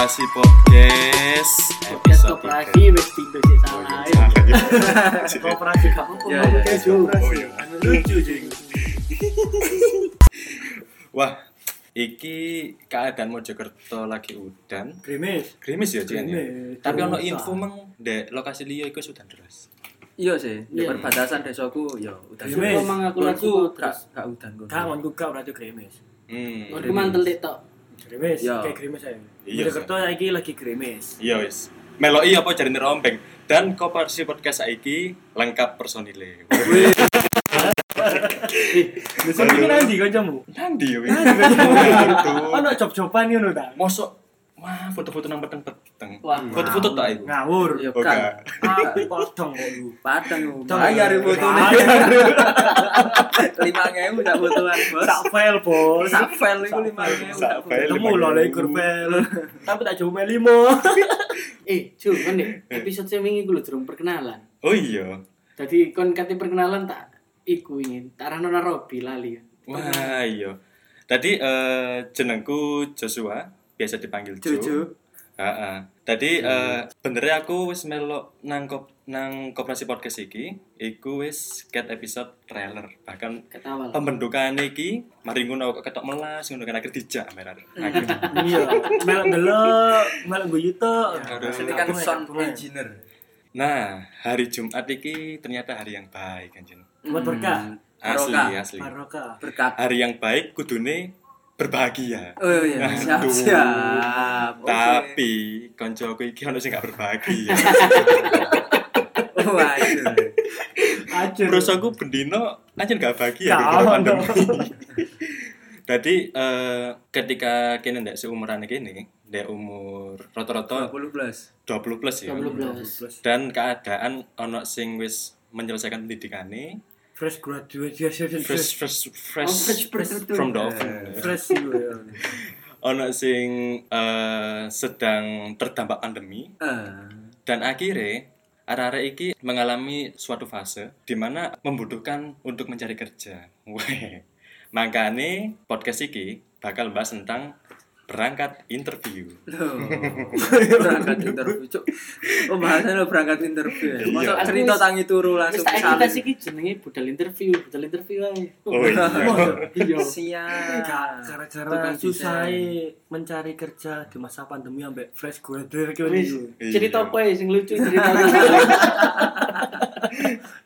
Koperasi Podcast episode koperasi wis tiba sih salah. Koperasi kamu kok mau podcast lucu sih. Wah, iki keadaan Mojokerto lagi udan. Grimis. Grimis ya, ya? Grimis. Tapi ono info meng dek lokasi liya iku udan deras. Iya sih, di Iya. perbatasan desaku ya udah. Grimis. Suka Emang aku langsung gak gak udan kok. Kak wanku gak berarti grimis. Hmm. Aku mantel tok. Grimis, Ya. kayak grimis aja. Iya, Mojokerto saiki lagi grimis. Iya wis. Meloi apa jarine rombeng dan Koperasi Podcast saiki lengkap personile. Besok iki nanti kancamu. Nanti ya wis. Ono job-joban ngono ta? Mosok wah foto-foto nang peteng-peteng. Wah, Foto-foto tak iku. Ngawur. Ya kan. Ah, potong kok lu. Padang. Tong. Bayar. Lima tak fotoan bos. Sak file, Bos. Sak file itu lima. Sak file. Temu lho lek kurvel. Tapi tak coba limo. Eh, Ju, kan nih, episode saya wingi ku lho durung perkenalan. Oh iya. Jadi kon kate perkenalan tak iku ingin tak rano Robi lali. Wah iya. Tadi eh jenengku Joshua, biasa dipanggil Jo. Jojo. Heeh. Tadi eh bener aku wis melok nang kop, nang koperasi podcast iki, iku wis ket episode trailer. Bahkan Ketawal. pembentukan iki mari ngono kok ketok melas ngono kan akhir dijak kamera. Akhir. Iya, melok delok, melok guyu tok. Kan sound engineer. Nah, hari Jumat iki ternyata hari yang baik anjen. Buat berkah. Asli, Barokah. asli. Barokah. Berkat. Hari yang baik kudune berbahagia. Oh iya, siap Aduh. siap. Tapi koncoku iki ono sing gak berbahagia. Waduh. Aja. Terus aku bendino aja gak bahagia ono. pandemi. Jadi eh, ketika kene ndak seumuran kene, ndak umur rata-rata 20 plus. 20 plus ya. 20 Dan keadaan ono sing wis menyelesaikan pendidikane, Fresh graduation. fresh fresh fresh, Oh, fresh, fresh, from the oven. Fresh iku ya. Ono sing eh, sedang terdampak pandemi Eh, dan akhirnya arah-arah iki mengalami suatu fase di mana membutuhkan untuk mencari kerja. Weh. Makanya podcast iki bakal bahas tentang berangkat interview. Loh, berangkat interview, cuk. Oh, bahasanya lo berangkat interview ya. Masa Aku cerita wis- tangi turu Wis langsung tak kita salin. sih jenenge budal interview, budal interview ae. Oh, iya. Iya. Siap. Gara-gara Tukang susah mencari kerja di masa pandemi ambek fresh graduate. Wis. Iya. Cerita apa ya sing lucu cerita.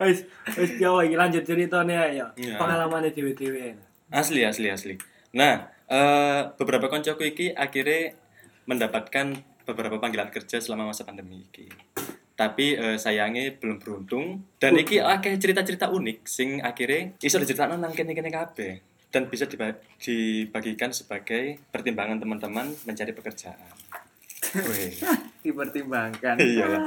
Wis, wis yo iki lanjut ceritanya ya. Iya. Pengalamannya dhewe-dhewe. Asli asli asli. Nah, eh, beberapa koncoku iki akhirnya mendapatkan beberapa panggilan kerja selama masa pandemi iki. Tapi eh, sayangnya belum beruntung dan iki akeh cerita-cerita unik sing akhirnya iso diceritakno nang kene-kene kabeh dan bisa diba- dibagikan sebagai pertimbangan teman-teman mencari pekerjaan. Dipertimbangkan. Iya lah.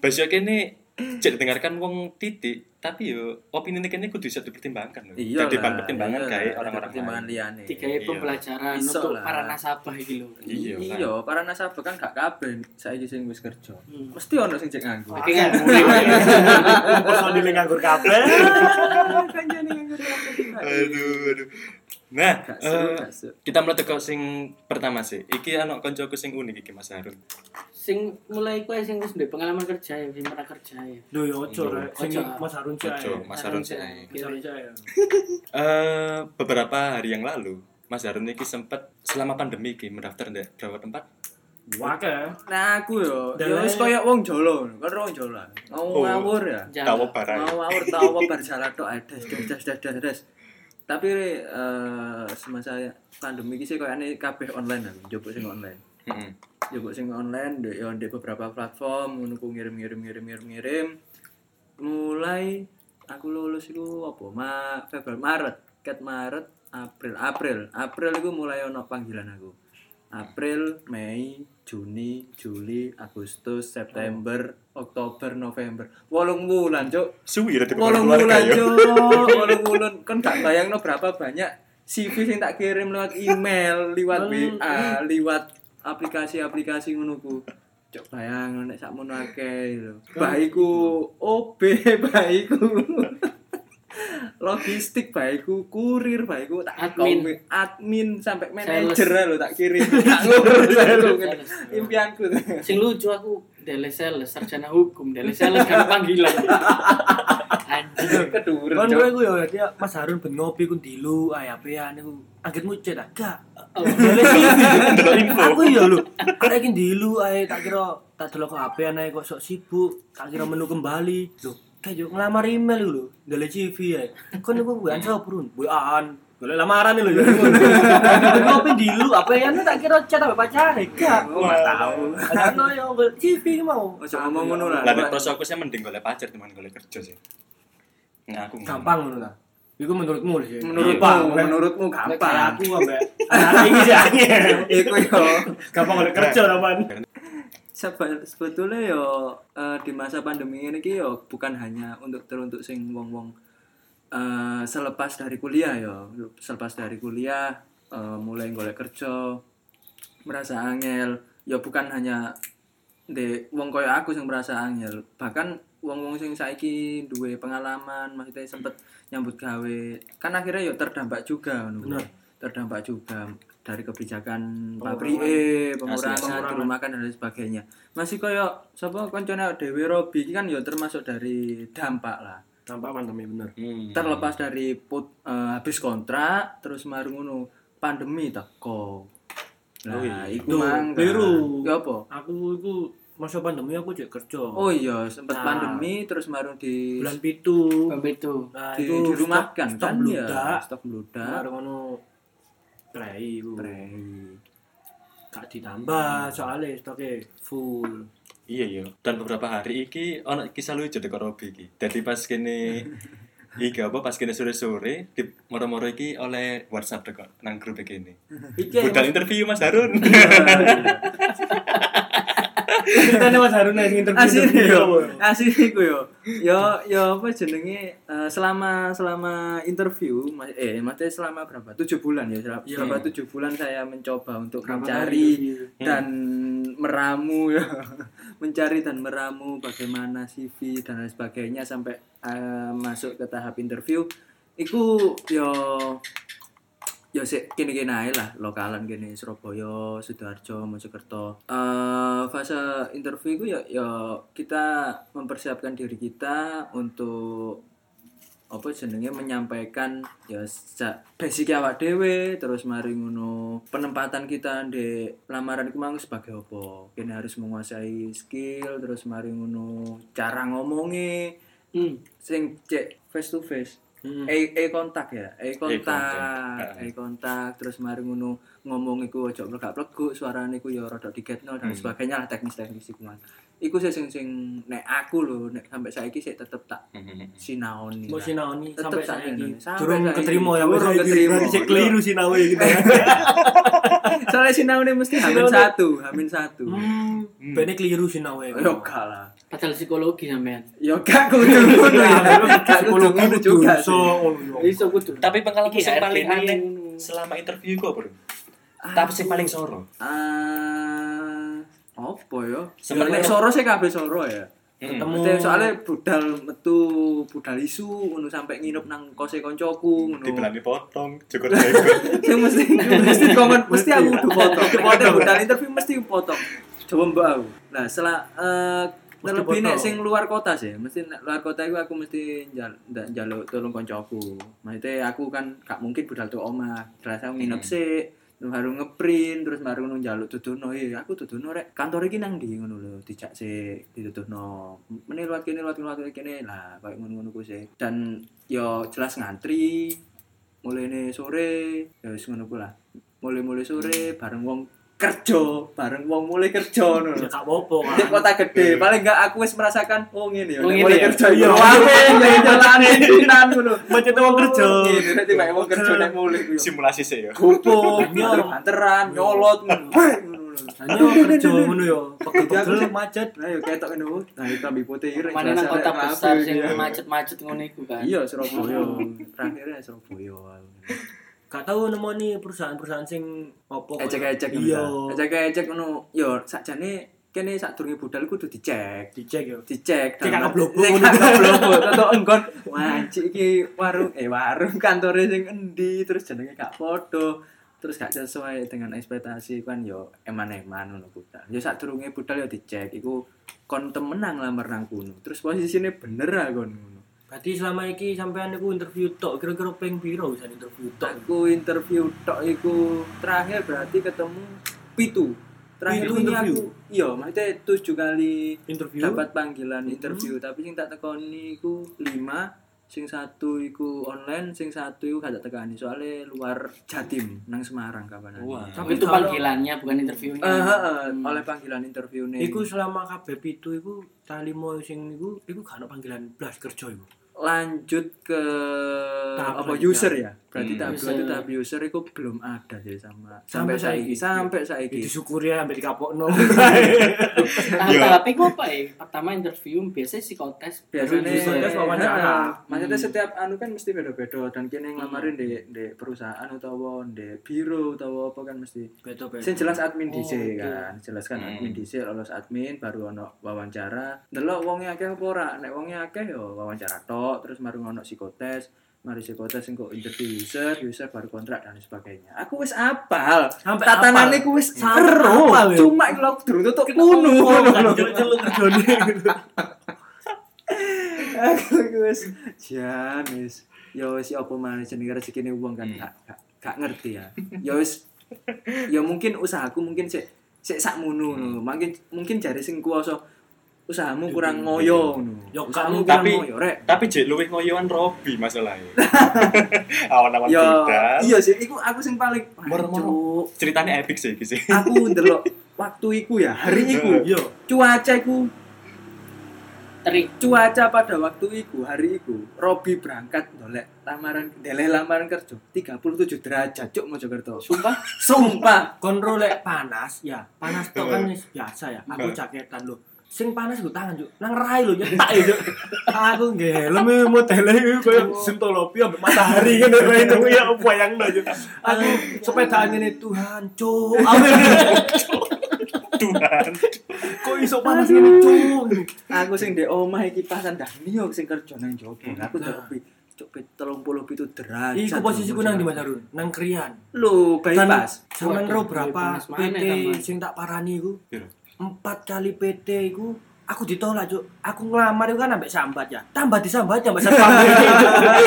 Besok kene cek dengarkan wong titik, tapi yo opini ini kene kudu bisa dipertimbangkan loh. Iya Jadi pertimbangan iya kayak lah, orang-orang pertimbangan lain. liyane. Tiga Iya. pembelajaran Iso untuk lah. para nasabah iki lho. Iya lah. Iya, para nasabah kan gak kabeh saiki sing wis kerja. Hmm. Mesti ono sing cek nganggur. Oke kan. Personil nganggur kabeh. Kancane nganggur kabeh. Aduh, aduh. Nah, seru. kita mulai teko sing pertama sih. Iki anak koncoku sing unik iki Mas Harun. Sing mulai kowe sing wis ndek pengalaman kerja ya, sing pernah kerja ya. Lho yo ojo rek. Sing. Mas Harun sih. Ojo, ae. Mas ae. Mas Harun ae. Eh, beberapa hari yang lalu, Mas Harun iki sempat selama pandemi iki mendaftar ndek berapa tempat? Wake. Nah, aku yo, yo wis koyo wong Jolo, kan wong Jolo. Mau Oh. ngawur ya. Tahu barang. Mau ngawur tahu bar jalan tok ae des des des des. Tapi eh semasa pandemi iki sih koyane kabeh online aku, njupuk sing online. Heeh. Njupuk sing online ndek yo ndek beberapa platform ngono ku ngirim-ngirim ngirim-ngirim ngirim. Mulai aku lulus iku apa? Ma Februari Maret, ket Maret, April, April. April iku mulai ono panggilan aku. April, Mei, Juni, Juli, Agustus, September, Oktober, November. Wolung bulan, Cuk. Suwi rada Wolung bulan, yo. Cuk. Wolung bulan. Kan gak bayangno berapa banyak CV sing tak kirim lewat email, lewat WA, lewat aplikasi-aplikasi ngono ku. Bayang nek sakmono akeh lho. Baikku OB, baikku. logistik baikku kurir baikku tak Admin. kowe, admin sampai manajer lo tak kirim tak aku Sales. impianku Sing lucu aku dele sales sarjana hukum, dele sales kan panggilan. Anjing. keduren Kan Cok. gue gue ya Mas Harun ben ngopi ku dilu ayapean niku. Anggitmu cet ah, gak. Oh. Aku ya lho. Arek iki dilu ae tak kira tak delok HP ae kok sok sibuk. Tak kira menu kembali. Lho, kayak ngelamar email lho. Dele CV ae. Kon niku gue ansel purun. WA-an. Golek lamaran lho ya. Ngopi dilu apean tak kira chat sampe pacare. Gak. Oh, nggak tahu. Ana yo golek CV mau. Ojo ngomong ngono lah. Lah nek mending golek pacar teman golek kerja sih. Nah, aku Gampang ngono ta. Iku menurutmu sih. Menurutmu, Gampang. menurutmu Kayak gampang. aku ambek anak ini sih angel. Iku yo. Gampang oleh kerja teman. Sebe- sebetulnya yo eh, di masa pandemi ini ki yo bukan hanya untuk teruntuk sing wong-wong eh, selepas dari kuliah yo selepas dari kuliah eh, mulai golek kerja merasa angel yo bukan hanya de wong koyo aku sing merasa angel bahkan wong-wong sing saiki duwe pengalaman maksudnya sempet nyambut gawe kan akhirnya yo terdampak juga ngono. Bener. terdampak juga dari kebijakan Pengurangan. pabrik eh pengurangan Pengurangan. dirumahkan dan lain sebagainya masih koyo sapa koncone Dewi Robi iki kan yo termasuk dari dampak lah Nampak pandemi bener. Hmm. terlepas dari put, eh, habis kontrak terus mari ngono pandemi teko Oh nah iya. iku Duh, mangga biru. ya apa Aku iku masa pandemi aku cek kerja. oh iya sempat Nah. pandemi terus baru di bulan pitu. Begitu. Nah, di, itu stok, stok kan bludak. ya stok bludak Baru ngono play iku. Prei. Gak ditambah soalnya stoknya full. Iya iya. Dan beberapa hari iki ono kisah lucu dek Robi iki. Jadi pas kene iki apa pas kene sore-sore di moro-moro iki oleh WhatsApp dek nang grup iki ini. Budal interview Mas Harun. kita Mas Harun yang interview. interview yo asli iku yo yo yo apa jenenge eh, selama selama interview eh maksudnya selama berapa tujuh bulan ya selama, Iya. selama tujuh bulan saya mencoba untuk Berapa mencari kali interview? dan meramu ya mencari dan meramu bagaimana CV dan lain sebagainya sampai eh, masuk ke tahap interview iku yo ya sih kini kini aja lah lokalan gini Surabaya sidoarjo Mojokerto. Eh fase interview itu ya ya kita mempersiapkan diri kita untuk apa jenenge menyampaikan ya sejak basic awak dewe terus mari ngono penempatan kita di lamaran itu mang sebagai apa. Kini harus menguasai skill terus mari ngono cara ngomongnya Hmm. sing cek face to face Hmm. e e kontak ya e kontak e kontak terus mari ngono ngomong iku ojo plegak-pleguk suarane iku ya rada digetno dan Hmm. sebagainya lah teknis-teknis iku man iku sih sing sing nek aku lho nek sampai saiki sih tetep tak sinaoni Mau sinaoni Tetep sampai saiki. Sampai Durung keterima ya Mas. keterima. Berarti cek keliru sinawi gitu. soalnya sinaoni mesti hamin Sinaoni. satu hamin satu Hmm, bene keliru sinawi. yo gak Padahal psikologi sampean. yo gak kudu ngono ya gak kudu Psikologi ngono juga so sih. ngono yo. Iso kudu. Tapi pengalaman HRD paling ini aneh selama interview kok, Bro. Tapi sing paling soro. Ah, apa ya? Sebenarnya- soro sih kabeh soro ya. Ketemu Mesti soalnya budal metu budal isu ngono sampai nginep nang kose koncoku ngono. Dibelani potong, cukup jago. Sing mesti mesti dikongkon mesti aku kudu potong. Nek budal interview mesti potong. Coba mbak aku. Nah, setelah terlebih nek sing luar kota sih, mesti luar kota itu aku mesti ndak njaluk tolong koncoku. Maksudnya aku kan gak mungkin budal tuh omah. Jelas aku nginep Hmm. sih. Terus baru ngeprint, terus baru njaluk tutuno, eh aku tutuno rek. Kantor iki nang ndi ngono lho, dijak sih ditutuno. Meneh luwat kene luwat kene luwat kene lah, kayak ngono-ngono ku sih. Dan yo jelas ngantri, mulai sore ya wis ngono ku lah mulai-mulai sore bareng wong kerja bareng wong mulai kerja ngono ya gak apa-apa di kan. kota gede paling enggak aku wis merasakan oh ngene ya Oh, ngene mulai ya? kerja Iya. iya wae jadi jalan dinan ngono Macet wong kerja. ngene nek tiba wong kerja nek mulai ku yo Simulasi sih ya. gopo Iya. anteran nyolot. Hanya kerja ngono yo. Pegel-pegel macet. nah yo ketok ngono nah itu klambi putih irek Mana nang kota besar sing iya. macet-macet ngono iku kan. iya Surabaya terakhirnya Surabaya Gak tahu nemoni perusahaan-perusahaan sing opo. ecek-ecek Iya. ecek-ecek ngono yo sakjane kene sadurunge budal kudu dicek. dicek yo Dicek. Cek kakak blobo. Cek. Tetok engkon. Wanci iki warung eh warung kantore sing endi terus jenenge gak foto. Terus gak sesuai dengan ekspektasi kan yo eman-eman ngono budal. Yo sadurunge budal yo dicek iku kon temenang lamar nang kono. Terus posisine bener ah kon berarti selama iki sampean iku interview tok kira-kira ping piro bisa interview tok Aku interview tok iku terakhir berarti ketemu pitu. Terakhir Pitu ini interview? aku iya, maksudnya tujuh kali interview dapat panggilan interview, tapi sing tak tekoni iku lima, sing satu iku online, sing satu iku gak tak tekani soalnya luar Jatim nang Semarang kapan Wah. Tapi itu panggilannya bukan interviewnya. Eh, heeh, Hmm. oleh panggilan interview nih. Iku selama kabeh pitu iku talimo sing iku iku gak ono panggilan blas kerja iku. Lanjut ke Tahap apa selanjutnya. user ya berarti Hmm. tahap dua User. itu tahap user itu belum ada sih sama Sampai sampai saiki saiki. sampai saiki Disyukuri ya sampai dikapokno. Tahap Yo. tahapnya gue apa ya? Pertama interview, biasanya psikotes. biasanya Terus tes wawancara. Heeh. maksudnya Hmm. setiap anu kan mesti beda-beda dan kini ngelamarin di di perusahaan atau di biro atau apa kan mesti Beto-beto. Sing jelas admin Oh, DC oke. kan, jelas kan Hmm. admin DC lolos admin baru ono wawancara. Delok wonge akeh apa ora? Nek wonge akeh yo wawancara tok, terus baru ono psikotes, mari psikotes sing kok interview user, user baru kontrak dan sebagainya. Aku wis apal. Sampai Tatanane apal. ku wis ero. apal, ya. Cuma iku lho durung tutuk kuno. Celuk-celuk kerjane. Aku iku wis jan wis. Ya wis apa maneh jenenge rezekine wong kan gak gak, gak ngerti ya. Ya wis ya mungkin usahaku mungkin sik sik sakmono ngono. Mungkin mungkin jare sing kuwasa usahamu kurang ngoyo kan, kurang tapi ngoyo rek. tapi jek luwih ngoyoan Robi masalahnya. Awan-awan budal. iya sih iku aku sing paling Ceritanya epic sih iki sih. Aku ndelok waktu iku ya, hari iku. Yo. Cuaca iku Terik. cuaca pada waktu iku hari iku Robi berangkat dolek lamaran deleh lamaran kerja 37 derajat cuk Mojokerto Sumpah. sumpah Kontrol lek panas ya. Panas tok kan biasa ya. Aku jaketan lho. Sing panas ku tangan juk. Nang rai lho nyetak ya juk. Aku nggih helm e modele iku koyo sentolopi ambek matahari ngene wae itu ya bayangno juk. Aku sepedaan ngene Tuhan cuk. Tuhan. Kok iso panas ngene cuk. aku sing di omah iki pasan dah niok sing kerja nang jopo aku Robi cuk pit 37 derajat Iku posisiku nang di Mas Harun, nang Krian. lu bypass Sampeyan ro Waduh, berapa mana, PT sing tak parani iku? Empat kali PT iku aku ditolak, Cuk. Aku ngelamar itu kan ambek sambat ya. Tambah disambat ya Mas pabrik.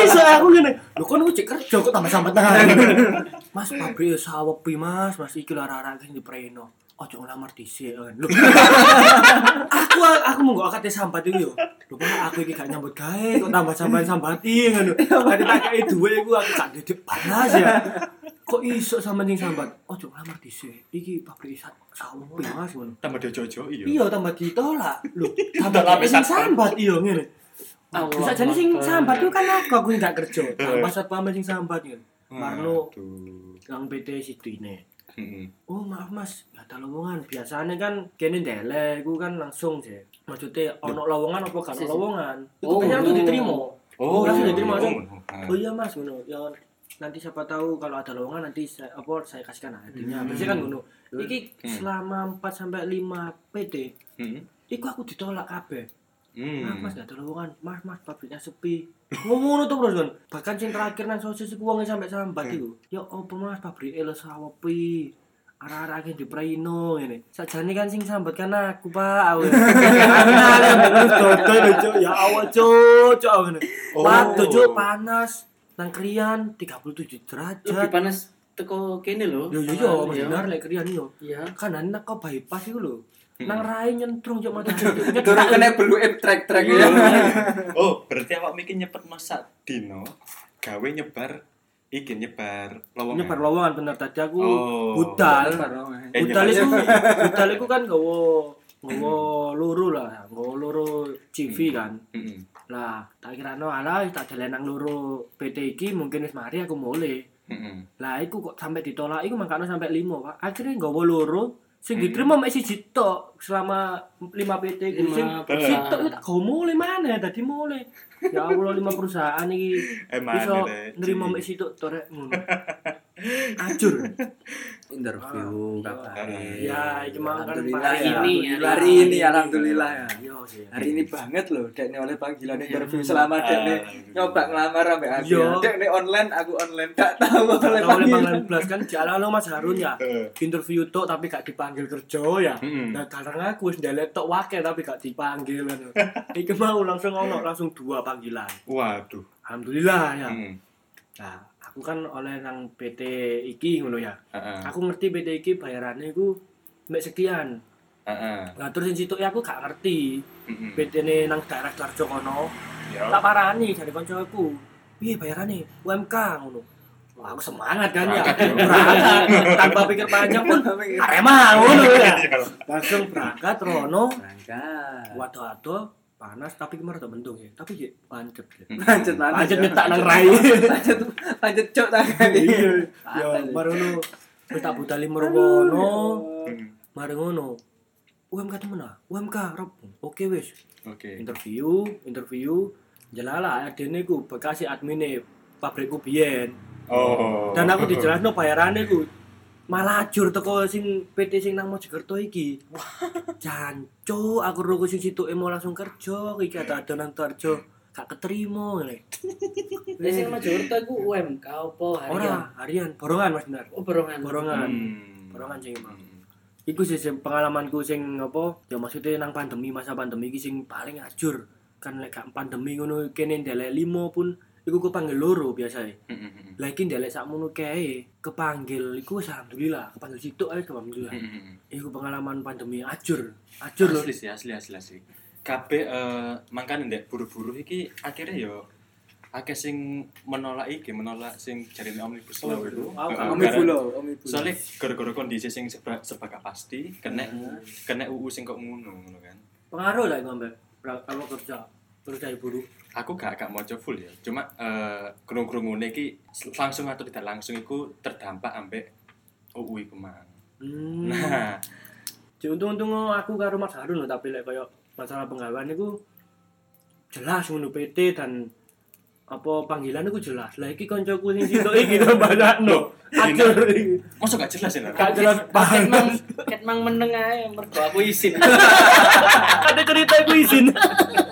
Iso aku. Lho kon aku cek kerja kok tambah sambat nang. Mas pabrik sawepi Mas, Mas iki arek-arek sing dipreno. Ojo ngelamar dhisik kan. Lho. aku aku monggo akate sambat iki yo. Lho Pak, aku iki gak nyambut gawe kok tambah sambat-sambati ngono. Tadi tak kei duwe iku aku gak dedek panas ya. Kok iso sama sing sambat? Ojo ngelamar dhisik. Iki pabrik sak sawepi Mas ngono. Tambah jojo iya. Iya tambah ditolak. Lho, tambah sing sambat. iya ngene. Bisa jadi sing sambat itu kan aku aku gak kerja. Tambah satpam sing sambat ya. Marno Aduh. yang PT Sidine. Heeh. Oh maaf mas, gak ada lowongan. Biasanya kan kene ndele, iku kan langsung sih. Maksudnya ono lowongan apa gak ono lowongan? Itu Oh, kan langsung oh. diterima. Oh, langsung iya, diterima iya. langsung. Oh, Oh iya mas, ngono. Ya nanti siapa tahu kalau ada lowongan nanti saya apa saya kasihkan hadiahnya. Hmm. Biasanya kan ngono. Iki Hmm. selama 4 sampai 5 PT, Heeh. iku aku ditolak kabeh. Hmm. Mas, mas gak ada lowongan. Mas, mas pabriknya sepi. Ngono tuh kan. Bahkan sing terakhir nang sosis iku wonge sampe sambat iku. Ya opo mas pabrike lo sawepi. Arah-arah di Praino ngene. Sakjane kan sing sambat kan aku, Pak. Aku. Nah, Cuk. Ya Allah, Cuk. Cuk ngene. Oh. Waduh, Cuk, panas. Nang Krian 37 Lebih derajat. panas teko kene lho. Yo yo yo, Mas benar lek Krian yo. Iya. Kan nak kok bypass iku lho. Nang rai nyentrum Cuk matahari. Cuk. Durung kena app track-track Iya. ya. Oh, berarti awak mikir nyepet sak dino gawe nyebar iki nyebar lowongan. nyebar lowongan bener. Tadi aku Oh. budal. Eh, budal itu budal itu kan gawa gawa loro lah. Gawa loro CV kan. Lah tak kira no alah tak jalan nang loro PT iki mungkin wis mari aku mulai. Lah iku kok sampai ditolak? Iku mangkano sampai limo pak. Akhirnya gawa loro sing Hmm. diterima mek siji tok selama 5 PT Lima sing sitok tak gawa mulai mana tadi mulai. Ya Allah lima perusahaan iki Emang iso nerima mek sitok tok rek ngono Ajur. interview Ah, kabarin. Ya, iki mau kan ya. ini, Alhamdulillah. hari hari ini. ini alhamdulillah ya. Iya sih. Hari ini banget loh, Dek oleh panggilan interview selama Dek Alhamdulillah. nyoba ngelamar sampai aku. Iya. ya. Dek online, aku online, gak tahu oleh panggilan. belas kan jalan Mas Harun ya. Heeh. Interview tok tapi gak dipanggil kerja ya. Nah, kadang aku wis ndelek tok wake tapi gak dipanggil kan. Iki mau langsung ono langsung dua panggilan. Waduh. Alhamdulillah ya. Mm. Nah, aku kan oleh nang PT iki ngono ya. Heeh. Aku ngerti PT iki bayarannya iku mek sekian. Heeh. Nah, terus situ aku gak ngerti. PT ne nang daerah Darjo kono. Ya. Tak parani dari kancaku. Piye bayarane? UMK ngono. Wah, aku semangat kan ya. Berangkat, ya. Berangkat. Tanpa pikir panjang pun arema ngono ya. Langsung berangkat rono. Berangkat. Waduh-waduh panas tapi kemarin tak bentung ya. Tapi ya pancet ya. Lanjut lanjut. Pancet nyetak nang rai. Lanjut lanjut cok tangan. Iya. Ya, mari ngono. Wis tak budali merwono. Mm. Mari ngono. UMK temen ah. UMK Rob. Oke wis. Oke. interview interview jelala adene ku bekas admine pabrikku biyen Oh. dan aku dijelasno bayarane ku malah ajur teko sing PT sing nang Mojokerto iki. Jancu aku rugo sing situ mau langsung kerja iki ada ada nang Tarjo. Gak keterima ngene. Lah sing Majorta iku UMK apa harian? ora harian. Borongan Mas Dinar Oh, borongan. borongan. Hmm. borongan sing emang Hmm. iku sih sing pengalamanku sing apa ya maksudnya nang pandemi masa pandemi iki sing paling ajur. Kan lek gak pandemi ngono kene ndelek limo pun iku kepanggil loro biasa Mm-mm. lagi ndelek sakmono kae kepanggil iku alhamdulillah kepanggil situk ae alhamdulillah. Iku pengalaman pandemi ajur ajur lho. Asli sih asli asli asli. Kabeh eh mangkane ndek buru-buru iki akhirnya yo akeh sing menolak iki menolak sing jarine omnibus law Oh, itu bulo, omi bulo. soalnya gara-gara kondisi sing serba serba gak pasti kena kena UU sing kok ngono ngono kan. Pengaruh lah pra- kalau kerja? Terus dari buruh aku gak gak mau full ya cuma eh krungu-krungune iki langsung atau tidak langsung iku terdampak ambek UU iku mang hmm. nah Jadi untung-untung aku karo Mas Harun lho tapi lek koyo masalah penggawean iku jelas ngono PT dan apa panggilan iku jelas. Lah iki kancaku sing situ iki tambahno. Ajur iki. masa gak jelas ya? Gak jelas Ket banget. mang ket mang meneng ae mergo aku isin. Ada cerita iku izin.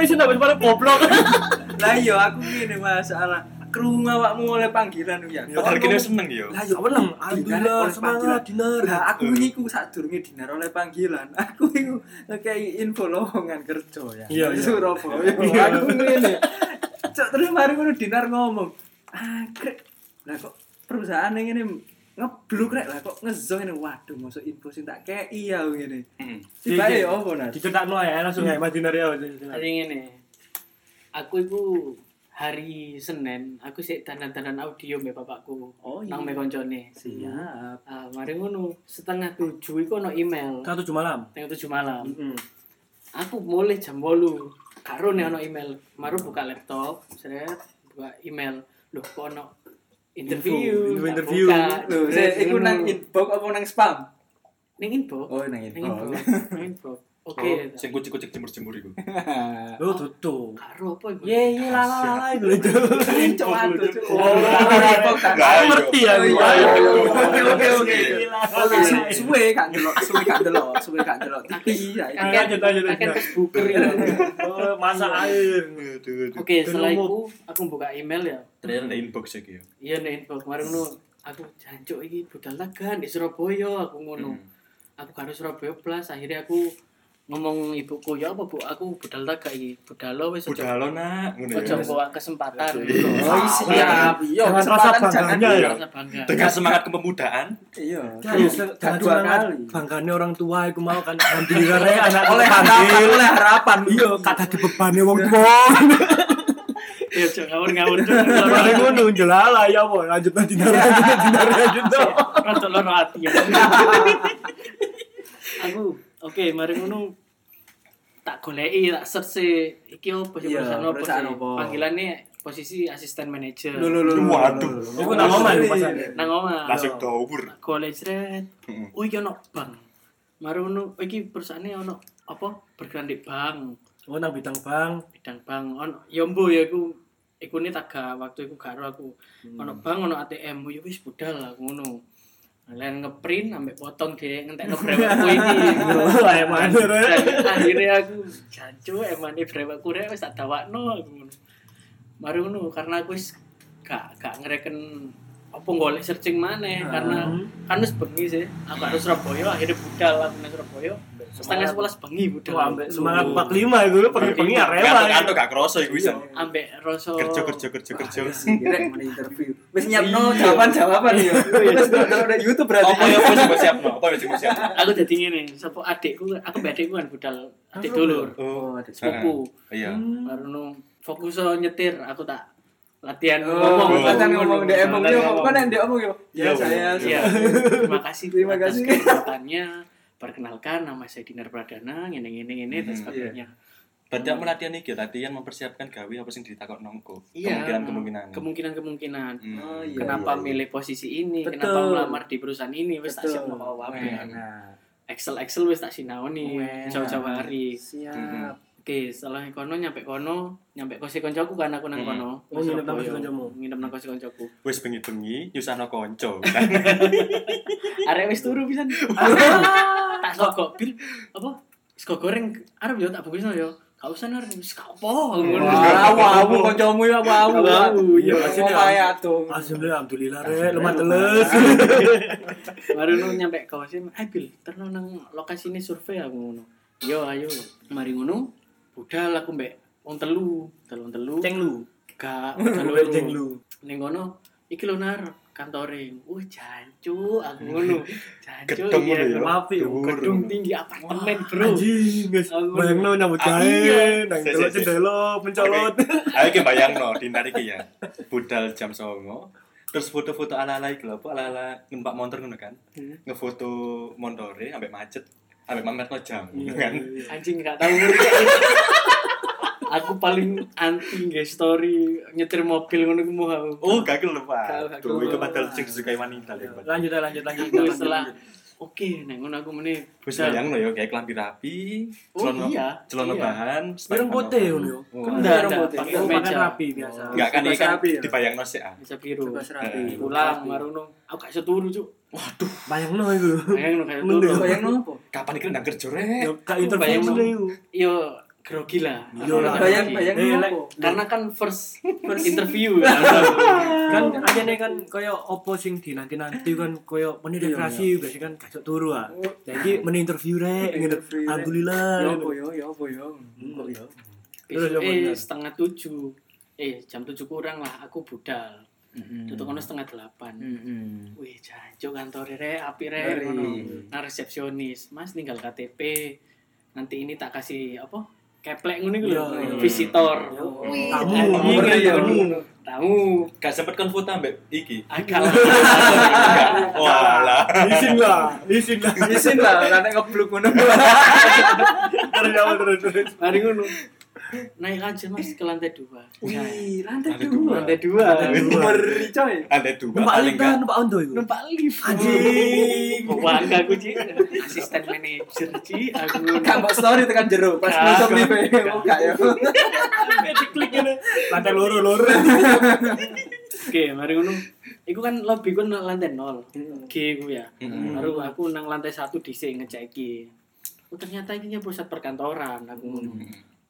Izin tapi separuh goblok. Lah iya aku ngene masalah krungu awakmu oleh panggilan ya. padahal kini seneng yo Lah yo Meneng, Dinar alhamdulillah semangat dinar. Lah aku ini ku sadurunge dinar oleh panggilan. Aku iku kayak info lowongan kerja ya. Iya, iya. Surabaya. Iya. Aku ngene. Cok terus mari ngono dinar ngomong. Ah. Lah kok perusahaan yang ini ngebluk rek lah kok ngezong ini waduh masuk info sing tak kei ya ngene. Mm. Tiba ya opo nas? Dicetakno ae langsung ae Mas Dinar ya. Hari ngene. Aku iku hari Senin aku sik danan-danan audio mbek bapakku. Oh, Nang iya. mbek koncone. Siap. Ah, mari ngono setengah tujuh iku ono email. Satu tujuh malam. Tengah tujuh malam. Heeh. Aku mulai jam 8. Karo nih ono email. Maru buka laptop, seret, buka email. Loh, kok ono interview. Info, interview. buka. Loh, Seret, iku nang inbox apa nang spam? Ning info. Oh, nang inbox. info. Ning info. Oke. Sing kucing-kucing jemur-jemur iku Oh, tutup. Karo apa iku? Ye ye la la la iku lho. Cok inbox. Lah, ngerti ya. Oke, oke, oke. Oke, Oke, su- suwe gak delok, suwe gak delok, suwe gak delok. Tapi ya iki. Lanjut, lanjut, Facebooker ya. Oh, masak air. Oke, setelah umum. itu aku buka email ya. ternyata ada inbox iki yo Iya nih info kemarin. Aku jancuk iki budal tagan di Surabaya aku ngono. Hmm. Aku karo Surabaya plus akhirnya aku ngomong ibuku ya apa bu? Aku budal taga iki budalo wis udah lo nak. Ojo ya. bawa kesempatan. Oh, siap. Iya, Jangan kesempatan rasa jangan bangganya ya. rasa dengan semangat kepemudaan. Iya. Gak dua kali. Bangkane orang tua iku mau kan alhamdulillah rek anak Oleh harapan, oleh harapan. Iya, kata dibebani wong tua. ya ojo ngawur-ngawur Mari ngono jelala ya apa? Lanjut nanti lanjut nanti lanjut. rada loro ati ya. Aku oke mari ngono tak goleki tak search iki opo sih Iya, perusahaan opo sih? panggilannya posisi asisten manajer Lho lho lho. Waduh. Iku nang omah iku pas. nang omah. Langsung Tak golek sret Heeh. oh iki ono bank. Mari oh, iki perusahaane ono apa? Bergerak di bank. Oh nang bidang bang. bidang bank. Ono ya mbo ya aku iku nih taga waktu iku karo aku. Ono bang ono ATM yo wis budal lah aku ngono Lain ngeprint ambek potong deh ngentek iki. Ayo mana Dan akhirnya aku jancu emane brewekku rek wis tak dawakno aku. Mari ngono karena aku wis gak gak ngereken apa golek searching maneh karena kan wis bengi sih. Aku harus Surabaya akhirnya budal aku nang Surabaya. Setengah sebelas bengi budal. Wah, ambek semangat 45 itu pengi-pengi ya rela. Kantuk-kantuk gak kroso iku bisa. ambek rasa Kerja kerja kerja kerja. Kira mana interview. Wis nyiapno jawaban-jawaban ya. Wis udah YouTube berarti. Apa yang mau siapno? Apa yang mau siapno? aku jadi ngene sapa adikku aku mbak adikku kan budal adik dulur Oh, ada sepupu Iya. baru nu fokus so nyetir aku tak latihan Oh, ngomong kan ngomong dia emang Latihan dia ngomong. kan yang dia omong yo. Ya Iya, saya Iya, terima kasih Terima kasih. kesempatannya. Perkenalkan nama saya Dinar Pradana, ngene ngene ngene dan Hmm, sebagainya. Berarti aku latihan iki, latihan mempersiapkan gawe apa sing ditakok nongko. Iya. Kemungkinan-kemungkinan. Kemungkinan kemungkinan. Hmm. Oh, iya. kenapa iya, iya. milih posisi ini? Betul. Kenapa melamar di perusahaan ini? Wes tak siap mau apa Excel Excel wes tak sinau nih. Wes. Jauh-jauh hari. siap. Oke, setelah kono nyampe kono, nyampe kosi koncoku kan aku nang Hmm. kono. Oh, nginep nang kosi koncomu? Nginep nang kosi koncoku. Wis bengi-bengi nyusahno konco. Arek wis turu pisan. tak sogok bil apa? Sego goreng arep yo tak bungkusno yo. Gak usah nar, wis gak apa. Ngono. Wah, awu kancamu ya awu. Awu, iya, pasti asine, kaya tuh. Alhamdulillah, alhamdulillah rek, lemah teles. Baru nu nyampe kosi, "Eh bil, terno nang lokasi ini survei aku ngono." Yo ayo, mari ngono. Budal aku mbek wong telu, telu telu. Ceng lu. Gak Lu ceng lu. Ning kono iki lho nar kantore. Wah, jancu aku ngono. Jancu Gedung iya, ngono ya. Maaf ya. Gedung tinggi apartemen, Bro. Anjing, guys. Bayangno nyambut Ah, gawe, iya. nang delok jendela mencolot. Ayo ki bayangno dinar iki ya. Budal jam 09.00 terus foto-foto ala-ala iki lho, apa ala-ala numpak motor ngono kan. Hmm. Ngefoto montore ambek macet, ambek mamerno jam Iya, kan. Anjing gak tahu ngerti. Aku paling anti nge story nyetir mobil ngono ku mau. Oh, gak gak Tuh, itu padahal sing disukai wanita. Lanjut lanjut lanjut. Lanjut, setelah lanjut. Oke, nek ngono aku meneh. Wis bayangno ya kayak kelambi rapi, Oh, celana iya. celana Iya. bahan, Ireng putih ngono yo. Oh. Kan Enggak, ireng putih. pakai Oh, rapi biasa. Enggak kan Bebas kan ya? dibayangno sih ah. Bisa biru. Bebas rapi. Pulang marono. Aku gak seturu, Cuk. Bayangno iku. Bayang kayak Mending. turu. Bayang apa? Kapan iki ndang kerja rek? Yo Aku interview bayangno. iku. Yo grogi lah. Iya lah. Bayang Grogi. bayang Eh, lek- Karena kan first first interview. kan aja nih kan koyo opo sing dinanti-nanti kan koyo meni dekorasi biasa kan gak turu ah. Jadi meni interview rek. Alhamdulillah. Yo, ya apa yo. Kok yo. Terus eh setengah tujuh. Eh jam tujuh kurang lah aku budal. Tutup kono setengah delapan. Heeh. Wih, jancuk kantor re, api re, ngono. Nah, resepsionis, Mas tinggal KTP. Nanti ini tak kasih apa? Keplek ngono iku lho, visitor. Tamu. tamu. Tamu. Gak sempet kan foto ambek iki. Agak Walah. Isin lah, isin lah. Isin lah, nek ngebluk ngono. Terus terus. Mari ngono. Naik aja Mas ke lantai dua. Wih, lantai Lantai dua. Lantai dua. Ngeri coy. Ada dua Numpak lift kan, numpak ondo iku. Numpak lift. Anjing. Bangga aku Ci. Asisten manajer Ci. Aku Gak mbok story tekan jero pas nutup lift. Oh, gak ya. diklik ngene. Lantai loro loro. Oke, mari ngono. Iku kan lobby ku nang lantai nol. G ku ya. Mm-mm. Baru aku nang lantai satu dhisik ngeceki. Oh ternyata ini pusat perkantoran aku ngono.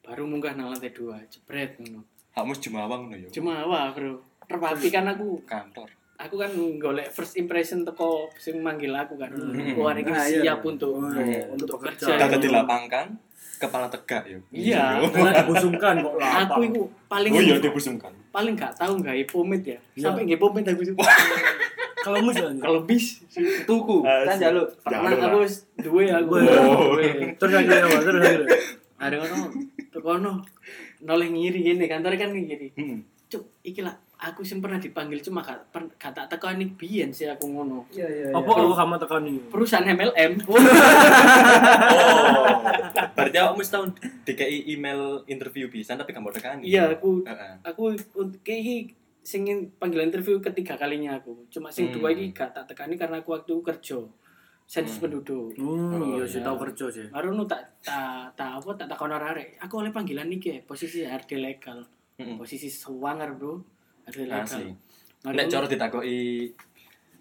Baru munggah nang lantai dua, jebret ngono. Kamu Jumawang no yo. Cuma wah, Bro. Terpapi kan aku kantor. aku kan golek first impression teko sing manggil aku kan. Hmm. Wah, ini Ah, iya. siap untuk Oh, iya. untuk kerja. Kata dilapangkan, kepala tegak yo. Iya. Karena dibusungkan kok lapang. Aku itu paling Oh iya dibusungkan. paling gak tahu nggak pomade ya. Iya. Sampai nggak pomade aku itu. Kalau mus ya. Kalau bis Tuku, kan jaluk. pernah aku duwe aku. Oh. Terus apa? Terus. Ada ono, tuh kono noleh ngiri gini kantor kan ngiri. Hmm. Cuk, iki lah aku sih pernah dipanggil cuma gak tak tekani biyen sih aku ngono. Iya, iya. Apa kalau kamu tekan ini? Perusahaan MLM. Oh. Berarti aku mesti tahun DKI email interview bisa tapi kamu tekan. Iya, aku Heeh. aku kayak sing panggilan interview ketiga kalinya aku. Cuma sing Hmm. dua ini gak tak tekani karena aku waktu kerja. Sensus penduduk. Hmm, Oh, iya sih tahu kerja sih. Baru nu tak tak tak apa tak takon arek. Aku oleh panggilan nih ke posisi HRD legal. Mm-mm. posisi sewanger bro aduh legal Asli. Mari Nek cara ditakoki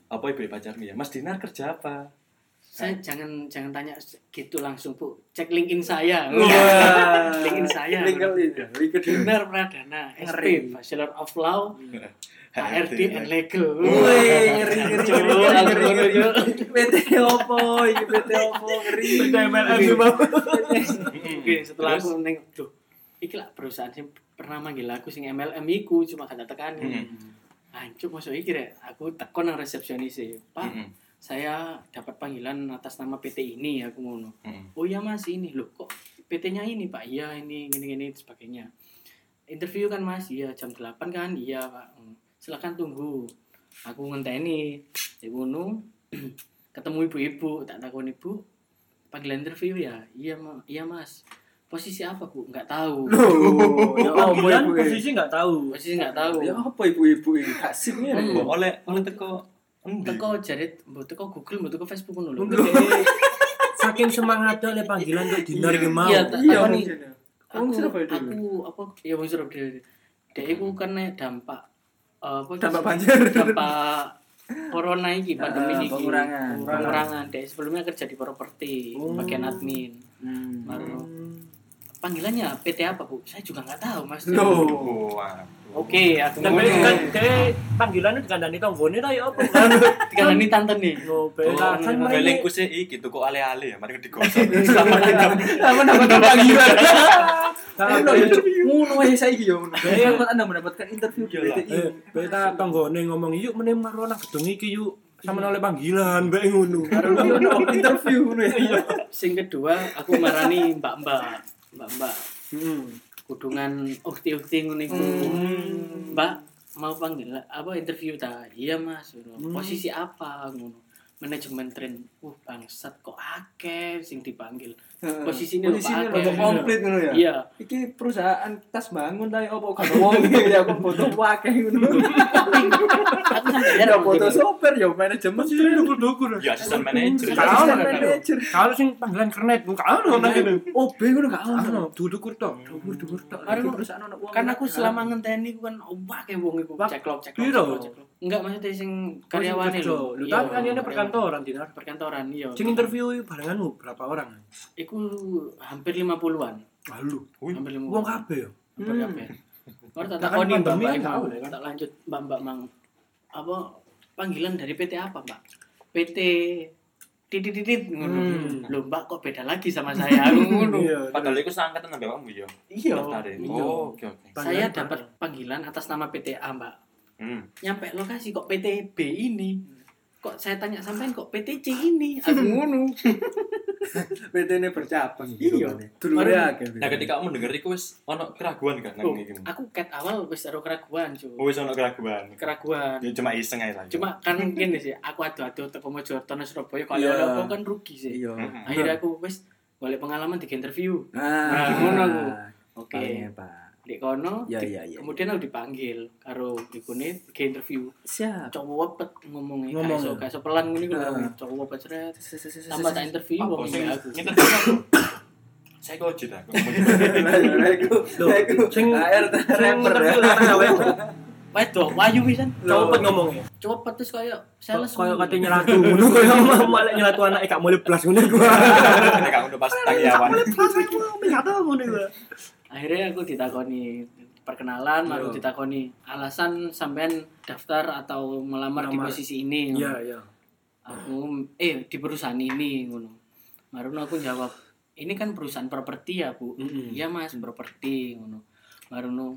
apa ibu pacarmu ya? Mas Dinar kerja apa? saya jangan jangan tanya gitu langsung bu cek linkin saya Wah. linkin saya LinkedIn ya, LinkedIn. Dinar Pradana. SP Bachelor of Law HRD and. Legal Wih, ngeri ngeri ngeri ngeri ngeri. PT opo, iki PT opo ngeri. MLM sih mau. Oke, setelah aku neng, tuh, iki lah perusahaan sing pernah manggil aku sing MLM iku cuma kata tekani. Mm-mm. Hancur masuk iki rek, aku tekon nang resepsionis e. Pak, Mm-mm. saya dapat panggilan atas nama PT ini aku ngono. Mm-mm. Oh iya Mas, ini loh kok PT-nya ini Pak. Iya, ini gini gini sebagainya. Interview kan Mas, iya jam 8 kan? Iya, Pak. Silakan tunggu. Aku ngenteni. Ya ngono. Ketemu ibu-ibu, tak takon ibu. Panggilan interview ya? Iya, Ma. Iya, Mas. Posisi apa, Bu? Enggak tahu. Loh, ya apa Panggilan ibu posisi nggak tahu. Posisi enggak tahu. Ya apa ibu-ibu ini? Kasih nih. Hmm. Oleh oleh teko? Teko jarit, mbok teko Google, mbok teko Facebook dia saking semangatnya oleh panggilan untuk dinar Iya. mau. Iya, Iya, ya. aku dulu. aku apa ya wong Surabaya dek iku kan nek dampak apa Dampak banjir. dampak corona pandemi Ah, iki pengurangan. pengurangan dek sebelumnya kerja di properti Oh. bagian admin Hmm. baru panggilannya PT apa bu saya juga nggak tahu mas Loh. Oh, oke aku Dan ngono kan dia panggilannya dikandani tonggone ta ya apa? tinggal ini tante nih No, Oh, bela kan main Belengku sih iki tuku ale-ale ya, mari digosok. Selamat datang. Aku dapat panggilan. Ngono ya, wae saiki ya ngono. Iya. Saya Anda mendapatkan interview di Iyalah. BTI. Eh, beta tonggone ngomong yuk meneh maro nang gedung iki yuk. Sama oleh panggilan mbak ngono. Interview ngono ya. sing kedua aku marani mbak mbak mbak mbak Heeh. Kudungan ukti-ukti ngono iku. Hmm. Mbak mau panggil apa interview ta? Iya Mas. Hmm. Posisi apa ngono? Manajemen tren. Uh bangsat kok akeh sing dipanggil. Posisinya lho, Posisinya lho, akeh. komplit ngono ya. Iya. Iki perusahaan tas bangun ta ya, apa kan wong ya aku foto wakeh ngono. Aku sampe Ya foto sopir ya manajemen. dukur-dukur. Ya asisten manajer. Kalau manajer. Kalau sing panggilan kernet bukan ono nang kene. Oh, bingung gak ono. Dhuwur-dhuwur tok. Baru- Lagi perusahaan ono wong. Kan aku selama ngenteni ku kan obak ya wong iku ceklok, ceklok. Enggak maksudnya sing karyawane Kerja. lho. Lu Iya, tapi kan ini karyawan. perkantoran dinar. Perkantoran iya. Sing interview barenganmu berapa orang? Iku hampir 50-an. Lalu. Wih, Hampir 50. Wong kabeh ya. Hampir Hmm. kabeh. Baru tak Nah, kan takoni Mbak tahu, ya kan? Tak lanjut Mbak Mbak Mang. Apa panggilan dari PT apa, Mbak? PT titit titit ngono. Hmm. Loh, Mbak kok beda lagi sama saya ngono. Iya. Padahal iku seangkatan sampe kamu ya. Iya. Daftarin. Iya. Oh, oke oke. Saya dapat panggilan atas nama PTA, Mbak. Hmm. Nyampe lokasi kok PT B ini. Kok saya tanya sampean kok PT C ini? Aku ngono. PT ini bercabang. Iya. Dulure Baru- akeh. Nah, ketika kamu mendengar iku wis ono keraguan kan nang iki. aku ket awal wis karo keraguan, cu. Oh, wis ono keraguan. Keraguan. Ya cuma iseng aja lah. ya. Cuma kan gini sih, aku adu-adu teko Mojokerto nang Surabaya kalau Iya. aku kan rugi sih. Iya. Hmm. Akhirnya aku wis golek pengalaman di interview. Nah, Nah, ngono aku. Oke. Oke, Pak. Di kono Ya, di- ya, ya. kemudian aku dipanggil karo ikune di interview. Siap. Cowok wepet ngomongnya Ngomong. kayak so kayak so pelan ngene ngono. Cowok wepet seret. Tambah tak interview wong aku. interview aku? Saya kok cita. Loh, sing rapper. apa? Wedok wayu pisan. Cepet ngomongnya. Cepet terus kayak sales. Kayak katanya nyelatu ngono kayak malah nyelatu anake gak mulai blas ngono iku. Nek kamu udah pas tangyawan. Nyelatu ngono iku. Akhirnya aku ditakoni perkenalan, baru Iya. ditakoni alasan sampean daftar atau melamar di Melamar. posisi ini. Iya, iya. Aku eh di perusahaan ini ngono. Baru aku jawab, ini kan perusahaan properti ya, Bu. Mm-mm. Iya, Mas, properti ngono. Baru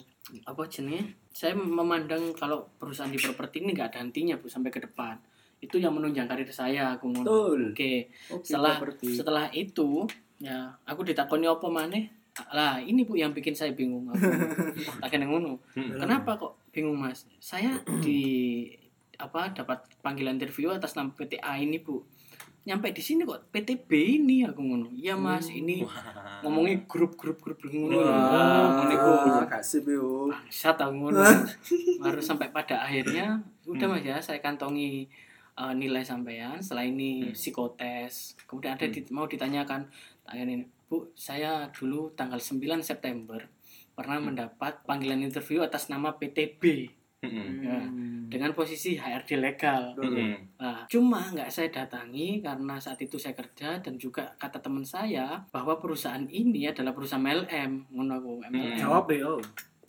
apa jenenge? Saya memandang kalau perusahaan di properti ini nggak ada hentinya, Bu, sampai ke depan. Itu yang menunjang karir saya, aku ngono. Oke. Oke, setelah properti. setelah itu ya aku ditakoni apa maneh lah ini bu yang bikin saya bingung. Aku tak kena ngono. Hmm. kenapa kok bingung mas? Saya di apa dapat panggilan interview atas nama PTA ini bu. Nyampe di sini kok PTB ini aku ngono. Iya mas ini ngomongnya grup grup grup ngono Wah, kasih bangsat aku ngono. Baru sampai pada akhirnya udah mas ya saya kantongi uh, nilai sampean. Setelah ini psikotes. Kemudian ada di- mau ditanyakan tanya ini bu saya dulu tanggal 9 September pernah mendapat panggilan interview atas nama PTB Mm-mm. ya, dengan posisi HRD legal. Mm-mm. Nah, cuma nggak saya datangi karena saat itu saya kerja dan juga kata teman saya bahwa perusahaan ini adalah perusahaan MLM, ngono MLM. Jawab ya.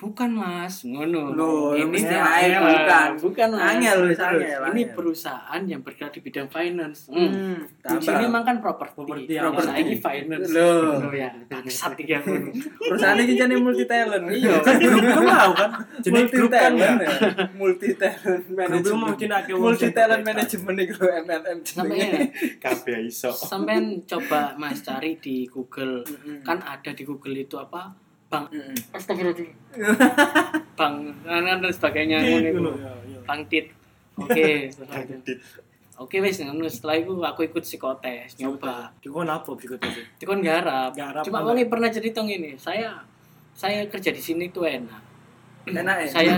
Bukan mas, ngono. Loh, ini ae bukan. bukan mas. Angel, Terus, angel, Ini angel. perusahaan yang bergerak di bidang finance. Hmm. Hmm, Di sini memang kan properti, Properti, saya ini finance. Loh. Loh, ya, bangsat aku. perusahaan ini jadi multi talent. Iya. Grup kan mau kan. Multi grup kan ya. talent. Multi talent mungkin wong Multi talent management itu MLM Sampai jenenge. Kabeh iso. sampean coba Mas cari di Google. Kan ada di Google itu apa? Bank Mm-mm. Astagfirullahaladzim. Bank dan dan sebagainya ngono iku. Ngono, ya, ya. Bang Tit. Oke. Oke wes ngono setelah itu aku ikut psikotes nyoba. Dikon apa psikotes? Kan garap. Garap Cuma wong pernah cerita ini, saya saya kerja di sini tuh enak. Enak ya? Saya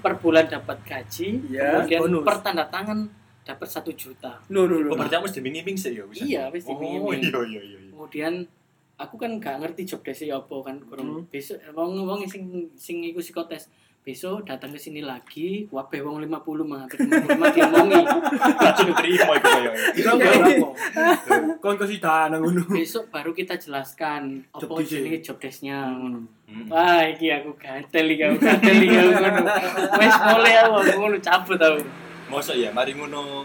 per bulan dapat gaji, Ya, kemudian bonus. per tanda tangan dapat satu juta. Loh, loh, loh. Oh, berarti aku mesti minging sih ya. Iya, wis Oh, diminging. iya iya iya. iya. Kemudian aku kan gak ngerti job desk apa kan kurang Hmm. besok wong wong sing sing iku psikotes besok datang ke sini lagi wabe wong 50 mah 55 diomongi Langsung terima itu kayak. Itu berapa? Kon kok dana ngono. besok baru kita jelaskan apa jenenge job desk-nya ngono. Hmm. Wah, iki aku gatel iki aku gatel iki aku ngono. Wes mulai aku aku ngono cabut aku. Mosok ya, mari ngono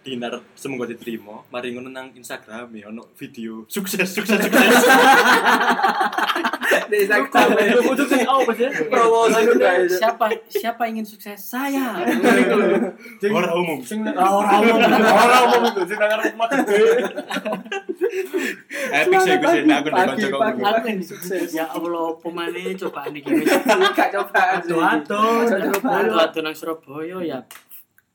dinar semoga diterima, mari ngono nang Instagram ya ono video sukses sukses sukses. Di Instagram. Itu butuh sing apa sih? Promosi itu. Siapa siapa ingin sukses? Saya. Ngono iku lho. Sing- Ora umum. Ah, ora umum. Ora umum itu sing nang dhewe. Epic sih gue sih aku kok. Aku yang sukses. Ya Allah, pemane cobaan iki wis. Gak cobaan sih. Aduh-aduh. Aduh, aduh nang Surabaya ya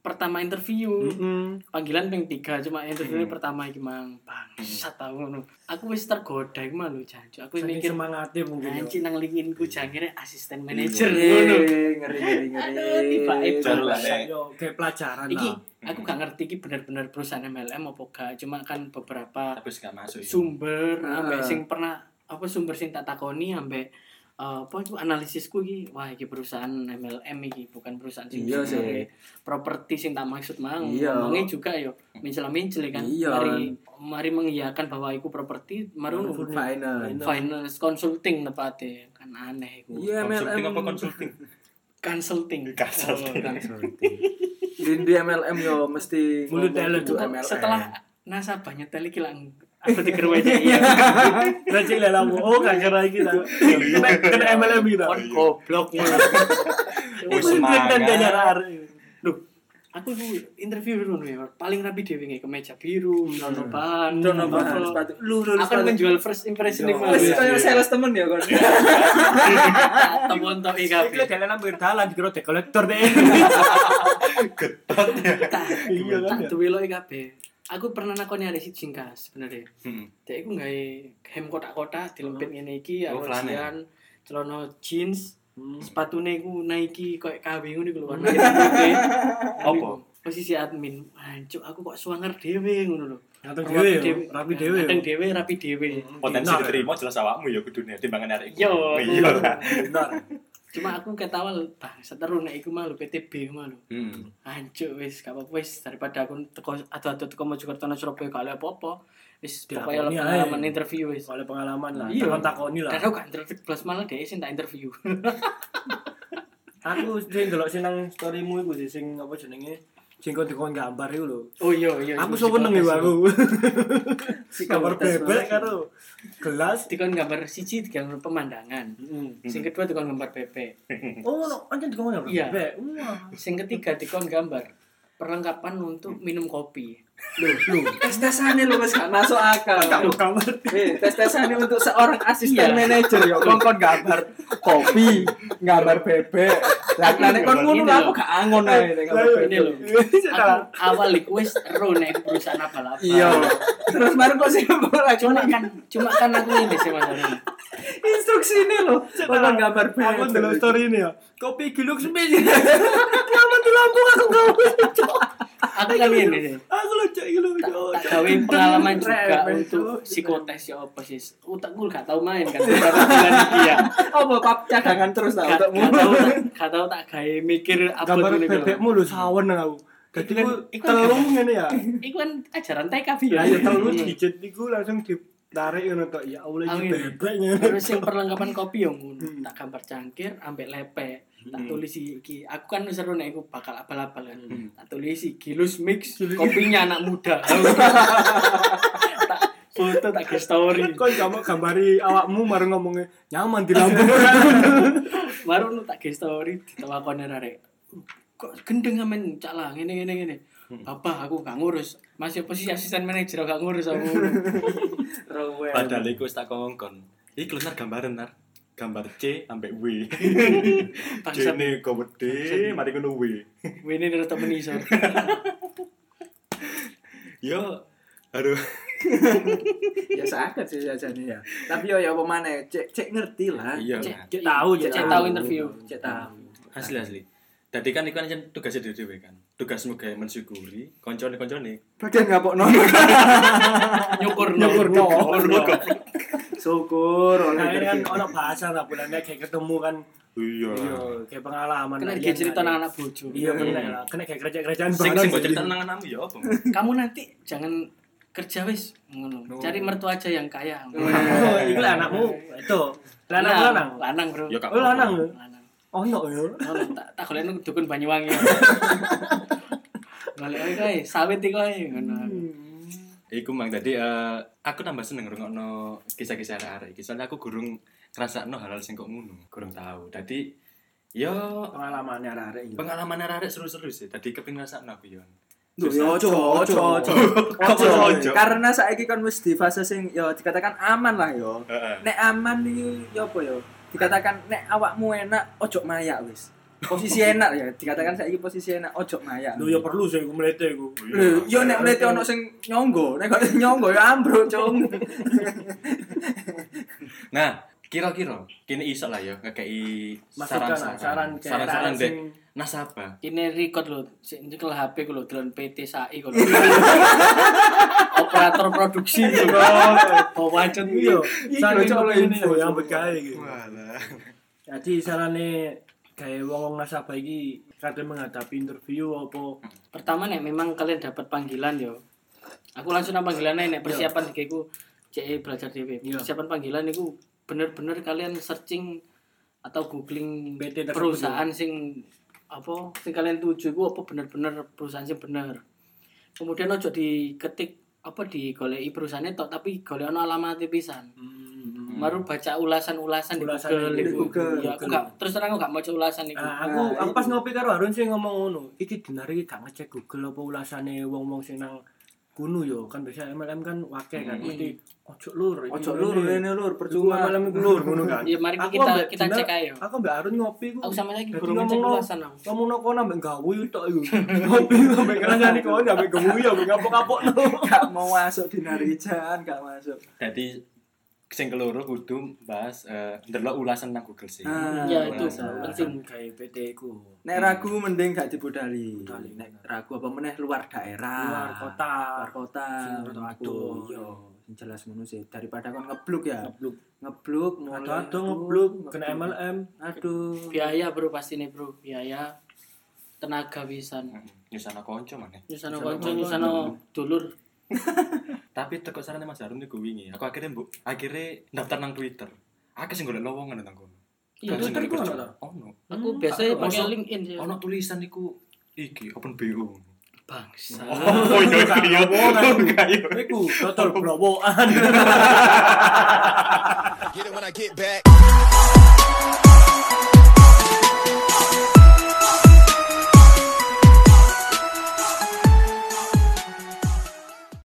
pertama interview. Heeh. Panggilan ping tiga cuma interview pertama iki mang bangsat tau ngono. Aku wis tergoda iku mah lho jancuk. Aku Saking mikir semangatnya mungkin. anjing nang LinkedIn-ku jangkire asisten manajer Ngeri, ngono. ngeri, ngeri, ngeri. Jar lah, eh. Yo kayak pelajaran Iki aku gak ngerti iki bener-bener perusahaan MLM apa gak. Cuma kan beberapa Tapi gak masuk sumber Ah. ambek sing pernah apa sumber sing tak takoni ambek eh, apa itu analisisku iki wah iki perusahaan MLM iki bukan perusahaan sing Iya sih. properti sing tak maksud mang Iya. ngomongnya juga yo mencela mencela kan Iya. mari mari mengiyakan bahwa iku properti ngono. Finance. finance consulting tepatnya kan aneh iku Iya, Consulting MLM. apa consulting? consulting Consulting. Oh, consulting. Di, MLM yo mesti Mulut talent. kudu Setelah- MLM. setelah nasabahnya teli kilang aku dikerwain iya Rajin lah lamu. Oh gak kira iki ta. Kena MLM kita. kon goblok ngono. Wis nyara. Duh, aku tuh interview dulu nih, paling rapi dewe nggak kemeja biru, nono bahan, Dono bahan sepatu. Lu lu Aku kan menjual first impression nih mas. kayak sales temen ya kon. Temen tok IKP. Iki jalan nang pinggir dalan dikira dek kolektor deh. Ketot ya. Iya kan. Duwe lo IKP. Aku pernah nakoni ada si jingkas sebenarnya. Hmm. Dek aku nggak hem kotak-kotak dilempit ngene iki, Oh, flanel. arosian, celana jeans, Hmm. sepatune ku Nike koyo KW ngono iku warna Apa? Posisi admin. Hancuk aku kok suwanger dhewe ngono lho. Ngateng dhewe yo, rapi dhewe. Ngateng dhewe, rapi dhewe. Potensi diterima jelas awakmu ya kudune timbangan arek. Yo. Iya. Benar. Cuma aku ketawal bang, seteru nek iku malu PTB malu. Hmm. Hancur wis, gak apa-apa wis daripada aku teko adu-adu teko Mojokerto nang Surabaya gak apa-apa. Wis Dilakoni pokoknya ae. pengalaman interview wis. Soalnya pengalaman lah. Iya. Takon takoni lah. Aku gak interview plus malah dia sing tak interview. Aku sing delok sing nang storymu iku sih sing apa jenenge? Kok dikon gambar iku lho. Oh iya iya. Aku iku seneng iku psikotes. aku. Si Gambar bebek karo gelas. Dikon gambar siji digambar pemandangan. Heeh. Sing kedua dikon gambar bebek. Oh, no, anjir dikon gambar Iya. bebek. Wah. Sing ketiga dikon gambar perlengkapan untuk minum kopi. Loh, loh, tes-tesane lu wis gak masuk akal. Kamu gambar Eh, tes-tesane untuk seorang asisten Iya. manajer ya. Kon kon gambar kopi, gambar bebek. Lah nek kon ngono aku gak angon ae nek gambar Ini bebek. lho. Aku awal iku wis ero nek perusahaan apa-apa. Iya. Terus baru kok sih mulai Cuma kan cuma kan aku ini sih Mas instruksi ini loh. Kon gambar bebek. Aku delok story ini ya. Kopi giluk semen. Kamu di Lampung aku gawe. Aku kan ini. Aku lucu lho. Tak, tak gawe pengalaman juga untuk psikotes ya apa sih. Utakku gak tau main kan. Baru bulan iki ya. Apa pap cadangan terus tau Gak untukmu. gak tau tak- tak gawe mikir apa Gambar bebekmu lho sawen aku. Iku kan- iku kan ngene ya. Iku kan ajaran TK ya. Ya telu dijit iku langsung ditarik ngono tok. Ya Allah iki bebek. Terus yang perlengkapan kopi yang ngono, Hmm. tak gambar cangkir ambek lepek. Tak tulis iki, aku kan seru nek aku bakal apal-apal kan. Hmm. Tak tulis iki Gilus mix kopinya anak muda. tak foto tak ke story. Kok kamu gambari awakmu baru ngomongnya nyaman di lambung. Baru nu tak ke story ditawakone arek. Kok gendeng amen cak lah ngene ngene ngene. Hmm. Bapak aku gak ngurus. Masih posisi asisten manajer gak ngurus aku. Rowel. Padahal iku wis tak kongkon. Iki lho nar gambaran nar. Gambar C sampai W. C ini gede, mari ngono W. Wene tetep menisor. Yo, aduh. ya sakit sih jajane ya. Tapi yo ya apa maneh, cek cek ngerti lah. Iya. Cek- tahu, cek Cek tahu. tahu interview. Cek tahu. Asli asli. Tadi kan iku kan tugasnya dhewe kan. Tugasmu gawe mensyukuri koncone-koncone. Bagian ngapok no. Nyukur Nyukur no. Syukur oleh Nah, ini kan ono bahasa lah bulan kayak ketemu kan. Iya. Iya, kayak pengalaman. Kena iya, cerita iya. nang anak bojo. Iya bener lah. Kena kayak kerja-kerjaan Sing sing cerita nang anakmu ya apa? Kamu nanti jangan kerja wis ngono. Cari mertua aja yang kaya. Oh, itu lah anakmu. Itu. Lanang lanang. Lanang, Bro. Ya. Oh, lanang. Ya? Lanang. Oh, no ya. Ngono, tak tak golek nang dukun Banyuwangi. Golek ae kae, sawit iki kae ngono. Iku mang tadi eh, aku tambah seneng ngrungokno kisah-kisah arek-arek iki. Aku gurung ngrasakno hal-hal sing kok ngono, gurung tahu. Dadi yo Pengalamannya arek iki. pengalaman arek seru-seru sih. Tadi kepengin ngrasakno aku yo. Duh, yo ojo ojo ojo. Ojo. Karena saiki kan wis di fase sing yo dikatakan aman lah yo. Nek aman iki yo apa yo? Dikatakan nek awakmu enak ojo mayak wis. Posisi enak ya, dikatakan saiki posisi enak ojo mayak. Lu ya perlu sih aku melete aku. Lho, yo nek mlete ono sing nyonggo, nek kok nyonggo ya ambruk, Cung. Nah, kira-kira kini iso lah ya ngekei saran-saran saran kayak saran-saran sing- nasabah. Ini record lho, sik nyekel HP lho delon PT SAI lho. Operator produksi. Bawancen Iya, Iki saking lho, Cok, ini info, yang begawe gitu. Jadi salahnya kayak wong-wong nasabah iki kadang menghadapi interview apa Pertama nek memang kalian dapat panggilan yo. Aku langsung nang panggilan nek persiapan dikiku CE belajar dhewe. Iya. Persiapan panggilan iku bener-bener kalian searching atau googling tersebut, perusahaan sing apa sing kalian tuju iku apa bener-bener perusahaan sing bener. Kemudian ojo diketik apa digoleki perusahaannya tok tapi golek ono alamat pisan. Baru baca ulasan-ulasan di Ulasan Google di. Google, Ya, aku gak terus terang aku gak maca ulasan iku. Nah, aku aku pas ngopi karo Harun sih ngomong ngono. Iki dinar iki gak ngecek Google apa ulasane wong-wong sing nang kuno yo kan biasa MLM kan wake kan mesti ojo lur Ojo lur rene lur percuma. MLM iku lur ngono kan. Ya, mari Aku kita- kita cek ae yo. Aku mbak Harun ngopi ku. Aku sama lagi guru ngecek ngomong ulasan aku. Ngomong no kono ambek gawe tok iku. Ngopi ambek kerasane kono ambek gawe ambek kapok-kapok no. Gak mau masuk di Narijan, gak masuk. Jadi sing keloro kudu bahas eh, ndelok ulasan nang Google sih. Ah, Ya, itu. Penting. kayak PT ku. Nek ragu mending gak dibudali. Budali. Nek ragu apa meneh luar daerah. Luar kota. Luar kota. Adoh. Yo, sing jelas ngono sih. Daripada kon ngebluk ya. Ngebluk. Ngebluk mulai. Ada-ada ngebluk kena MLM. Aduh. biaya bro pasti nih bro biaya tenaga pisan Nyusana konco maneh. Nyusano konco nyusano dulur Tapi teko sarane Mas Harun iku wingi. Aku akhirnya mbok akhirnya daftar nang Twitter. Akeh sing golek lowongan nang kono. Iya, Twitter kerja. ono? Ono. aku Hmm, biasanya aku pakai LinkedIn sih Ono tulisan iku iki open BO. bangsa Oh, iya, iya. Lowongan. Iku total blowokan. Get it when I get back.